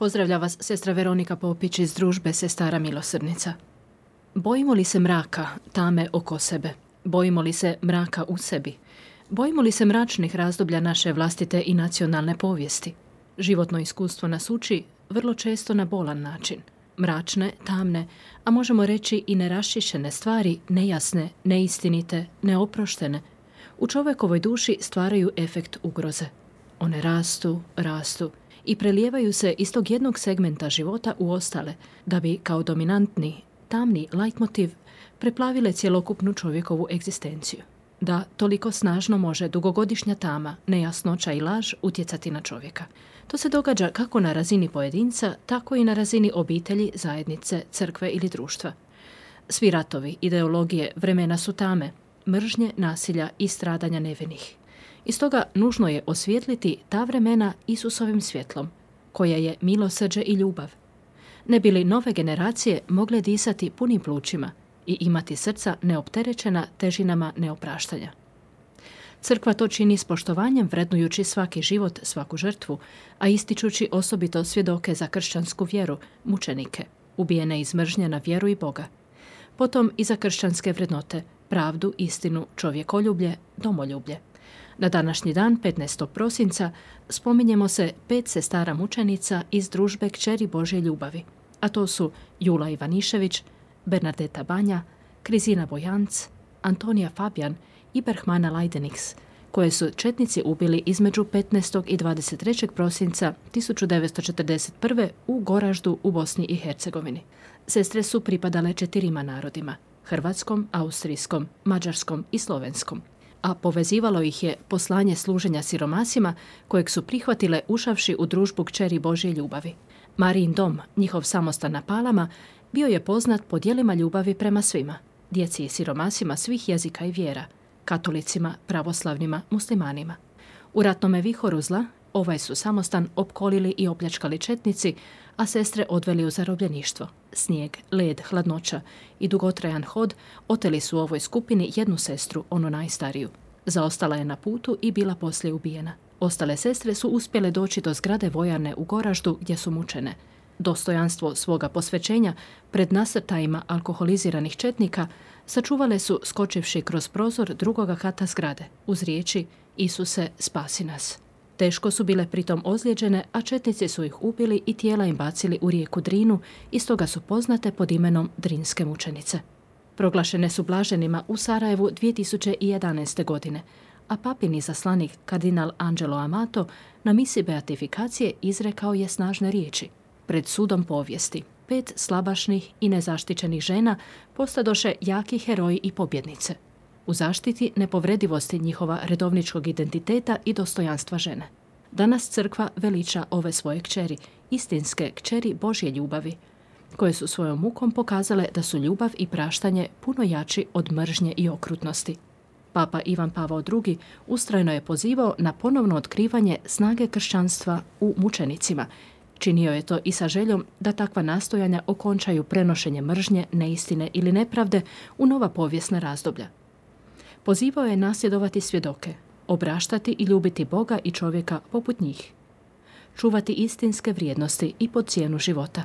Pozdravlja vas sestra Veronika Popić iz družbe Sestara Milosrdnica. Bojimo li se mraka, tame oko sebe? Bojimo li se mraka u sebi? Bojimo li se mračnih razdoblja naše vlastite i nacionalne povijesti? Životno iskustvo nas uči vrlo često na bolan način. Mračne, tamne, a možemo reći i nerašišene stvari, nejasne, neistinite, neoproštene, u čovjekovoj duši stvaraju efekt ugroze. One rastu, rastu i prelijevaju se iz tog jednog segmenta života u ostale, da bi kao dominantni, tamni leitmotiv preplavile cjelokupnu čovjekovu egzistenciju. Da toliko snažno može dugogodišnja tama, nejasnoća i laž utjecati na čovjeka. To se događa kako na razini pojedinca, tako i na razini obitelji, zajednice, crkve ili društva. Svi ratovi, ideologije, vremena su tame, mržnje, nasilja i stradanja nevinih. I stoga nužno je osvijetliti ta vremena Isusovim svjetlom, koja je milosrđe i ljubav. Ne bi li nove generacije mogle disati punim plućima i imati srca neopterećena težinama neopraštanja. Crkva to čini s poštovanjem vrednujući svaki život, svaku žrtvu, a ističući osobito svjedoke za kršćansku vjeru, mučenike, ubijene iz mržnje na vjeru i Boga. Potom i za kršćanske vrednote, pravdu, istinu, čovjekoljublje, domoljublje. Na današnji dan, 15. prosinca, spominjemo se pet sestara mučenica iz družbe Kćeri Božje ljubavi, a to su Jula Ivanišević, Bernadeta Banja, Krizina Bojanc, Antonija Fabian i Berhmana Lajdenix, koje su četnici ubili između 15. i 23. prosinca 1941. u Goraždu u Bosni i Hercegovini. Sestre su pripadale četirima narodima, hrvatskom, austrijskom, mađarskom i slovenskom a povezivalo ih je poslanje služenja siromasima kojeg su prihvatile ušavši u družbu kćeri Božje ljubavi. Marijin dom, njihov samostan na Palama, bio je poznat po dijelima ljubavi prema svima, djeci i siromasima svih jezika i vjera, katolicima, pravoslavnima, muslimanima. U ratnome vihoru zla ovaj su samostan opkolili i opljačkali četnici, a sestre odveli u zarobljeništvo. Snijeg, led, hladnoća i dugotrajan hod oteli su u ovoj skupini jednu sestru, onu najstariju. Zaostala je na putu i bila poslije ubijena. Ostale sestre su uspjele doći do zgrade vojarne u Goraždu gdje su mučene. Dostojanstvo svoga posvećenja pred nasrtajima alkoholiziranih četnika sačuvale su skočivši kroz prozor drugoga kata zgrade uz riječi Isuse spasi nas. Teško su bile pritom ozlijeđene, a četnici su ih ubili i tijela im bacili u rijeku Drinu i stoga su poznate pod imenom Drinske mučenice. Proglašene su blaženima u Sarajevu 2011. godine, a papini zaslanik kardinal Angelo Amato na misi beatifikacije izrekao je snažne riječi. Pred sudom povijesti, pet slabašnih i nezaštićenih žena postadoše jaki heroji i pobjednice – u zaštiti nepovredivosti njihova redovničkog identiteta i dostojanstva žene. Danas crkva veliča ove svoje kćeri, istinske kćeri Božje ljubavi, koje su svojom mukom pokazale da su ljubav i praštanje puno jači od mržnje i okrutnosti. Papa Ivan Pavao II. ustrajno je pozivao na ponovno otkrivanje snage kršćanstva u mučenicima. Činio je to i sa željom da takva nastojanja okončaju prenošenje mržnje, neistine ili nepravde u nova povijesna razdoblja. Pozivao je nasljedovati svjedoke, obraštati i ljubiti Boga i čovjeka poput njih, čuvati istinske vrijednosti i pod cijenu života.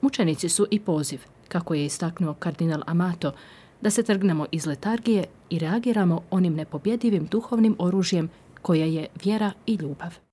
Mučenici su i poziv, kako je istaknuo kardinal Amato, da se trgnemo iz letargije i reagiramo onim nepobjedivim duhovnim oružjem koje je vjera i ljubav.